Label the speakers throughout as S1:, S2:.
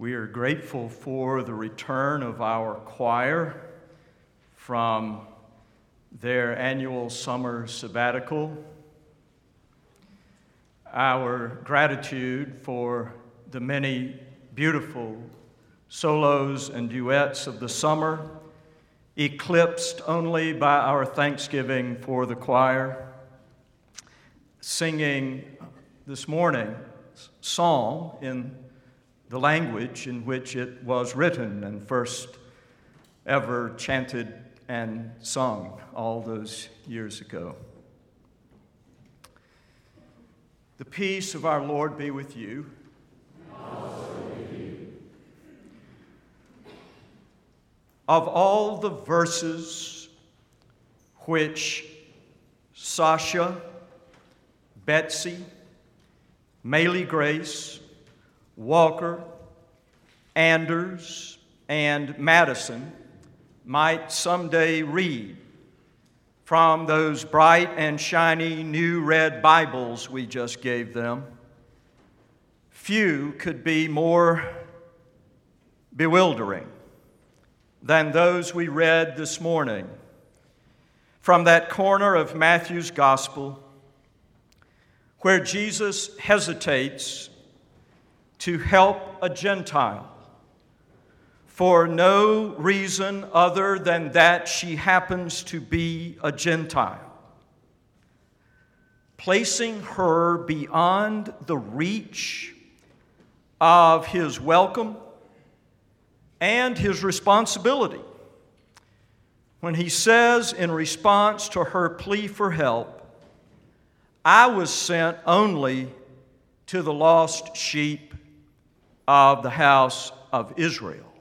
S1: We are grateful for the return of our choir from their annual summer sabbatical. Our gratitude for the many beautiful solos and duets of the summer, eclipsed only by our thanksgiving for the choir, singing this morning psalm in the language in which it was written and first ever chanted and sung all those years ago. The peace of our Lord be with you. Of all the verses which Sasha, Betsy, Maylie Grace, Walker, Anders, and Madison might someday read from those bright and shiny new red Bibles we just gave them, few could be more bewildering than those we read this morning. From that corner of Matthew's Gospel where Jesus hesitates to help a Gentile for no reason other than that she happens to be a Gentile, placing her beyond the reach of his welcome and his responsibility. When he says, in response to her plea for help, I was sent only to the lost sheep of the house of Israel.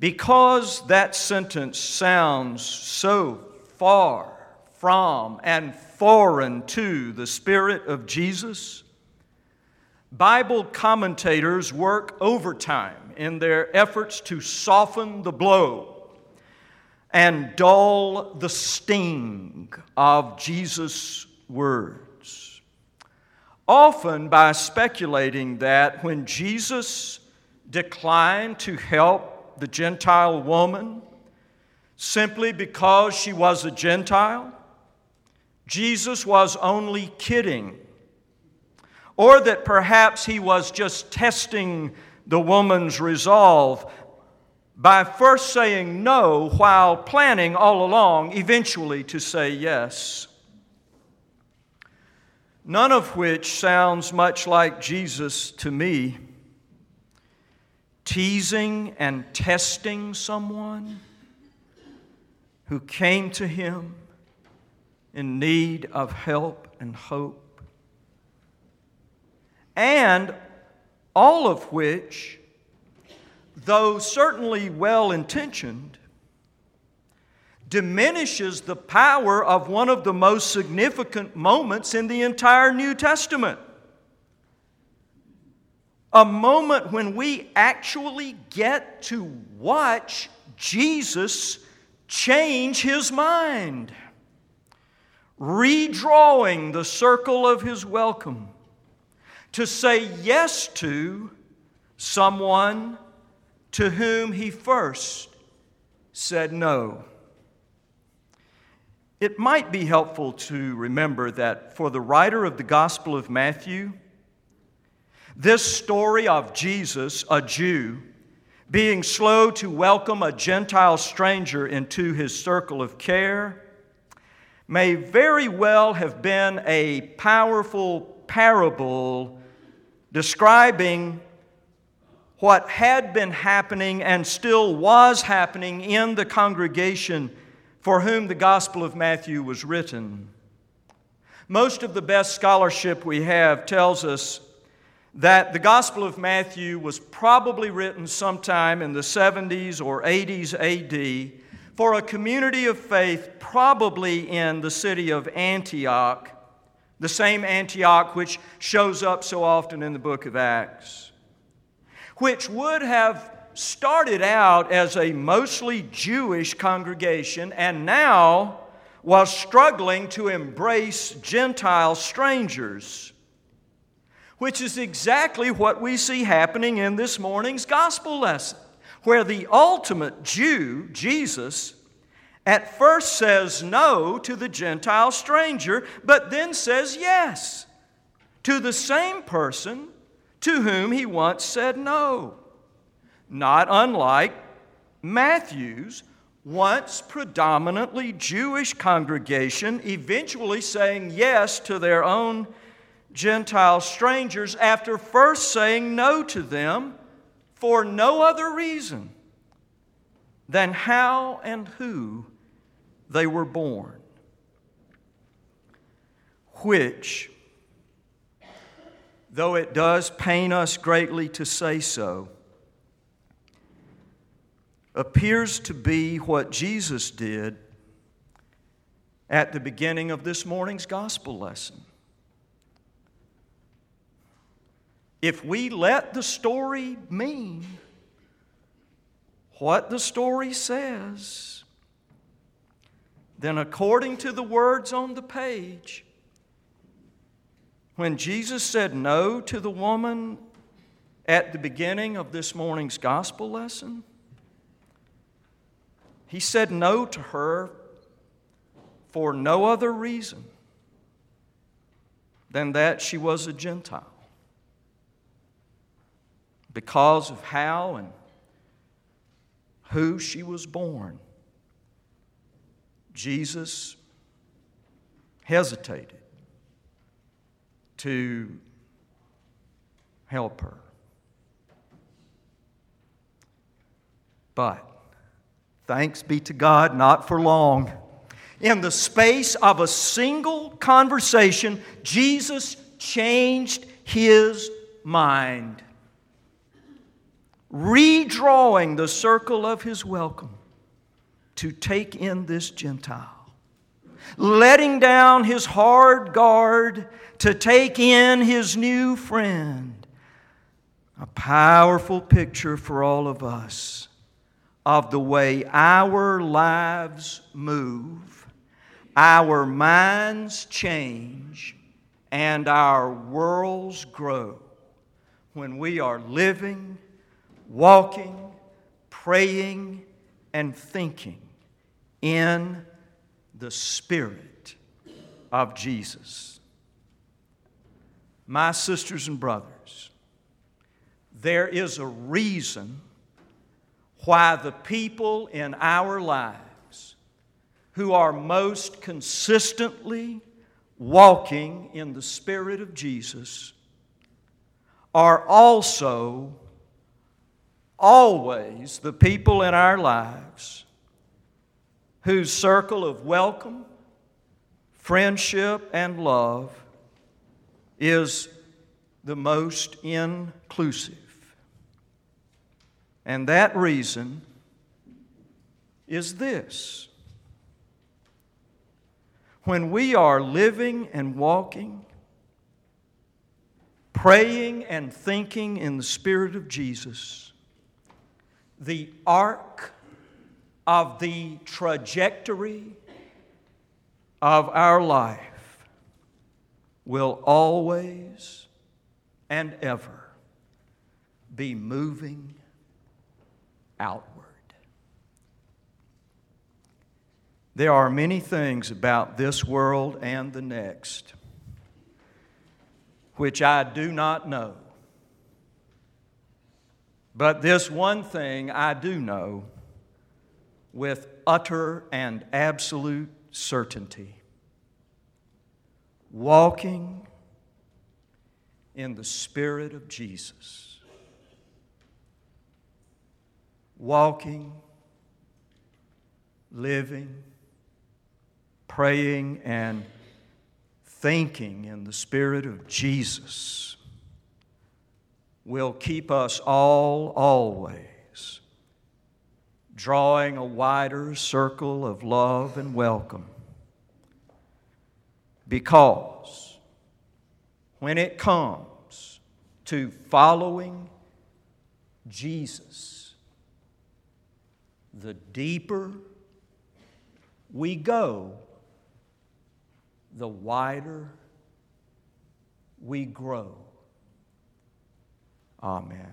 S1: Because that sentence sounds so far from and foreign to the Spirit of Jesus, Bible commentators work overtime in their efforts to soften the blow and dull the sting of Jesus' words. Often by speculating that when Jesus declined to help the Gentile woman simply because she was a Gentile, Jesus was only kidding. Or that perhaps he was just testing the woman's resolve by first saying no while planning all along eventually to say yes. None of which sounds much like Jesus to me. Teasing and testing someone who came to him in need of help and hope. And all of which though certainly well intentioned, diminishes the power of one of the most significant moments in the entire New Testament. A moment when we actually get to watch Jesus change his mind, redrawing the circle of his welcome to say yes to someone to whom he first said no. It might be helpful to remember that for the writer of the Gospel of Matthew, this story of Jesus, a Jew, being slow to welcome a Gentile stranger into his circle of care, may very well have been a powerful parable describing what had been happening and still was happening in the congregation for whom the Gospel of Matthew was written. Most of the best scholarship we have tells us that the Gospel of Matthew was probably written sometime in the 70s or 80s AD for a community of faith, probably in the city of Antioch, the same Antioch which shows up so often in the book of Acts which would have started out as a mostly Jewish congregation and now was struggling to embrace Gentile strangers, which is exactly what we see happening in this morning's gospel lesson, where the ultimate Jew, Jesus, at first says no to the Gentile stranger, but then says yes to the same person to whom he once said no. Not unlike Matthew's once predominantly Jewish congregation eventually saying yes to their own Gentile strangers after first saying no to them for no other reason than how and who they were born. Which, though it does pain us greatly to say so, appears to be what Jesus did at the beginning of this morning's gospel lesson. If we let the story mean what the story says, then according to the words on the page, when Jesus said no to the woman at the beginning of this morning's gospel lesson, he said no to her for no other reason than that she was a Gentile. Because of how and who she was born, Jesus hesitated to help her. But Thanks be to God, not for long. In the space of a single conversation, Jesus changed his mind, redrawing the circle of his welcome to take in this Gentile, letting down his hard guard to take in his new friend. A powerful picture for all of us of the way our lives move, our minds change, and our worlds grow when we are living, walking, praying, and thinking in the Spirit of Jesus. My sisters and brothers, there is a reason why the people in our lives who are most consistently walking in the Spirit of Jesus are also always the people in our lives whose circle of welcome, friendship, and love is the most inclusive. And that reason is this. When we are living and walking, praying and thinking in the Spirit of Jesus, the arc of the trajectory of our life will always and ever be moving outward. There are many things about this world and the next which I do not know. But this one thing I do know with utter and absolute certainty walking in the Spirit of Jesus walking, living, praying, and thinking in the Spirit of Jesus will keep us all always drawing a wider circle of love and welcome. Because when it comes to following Jesus, the deeper we go, the wider we grow. Amen.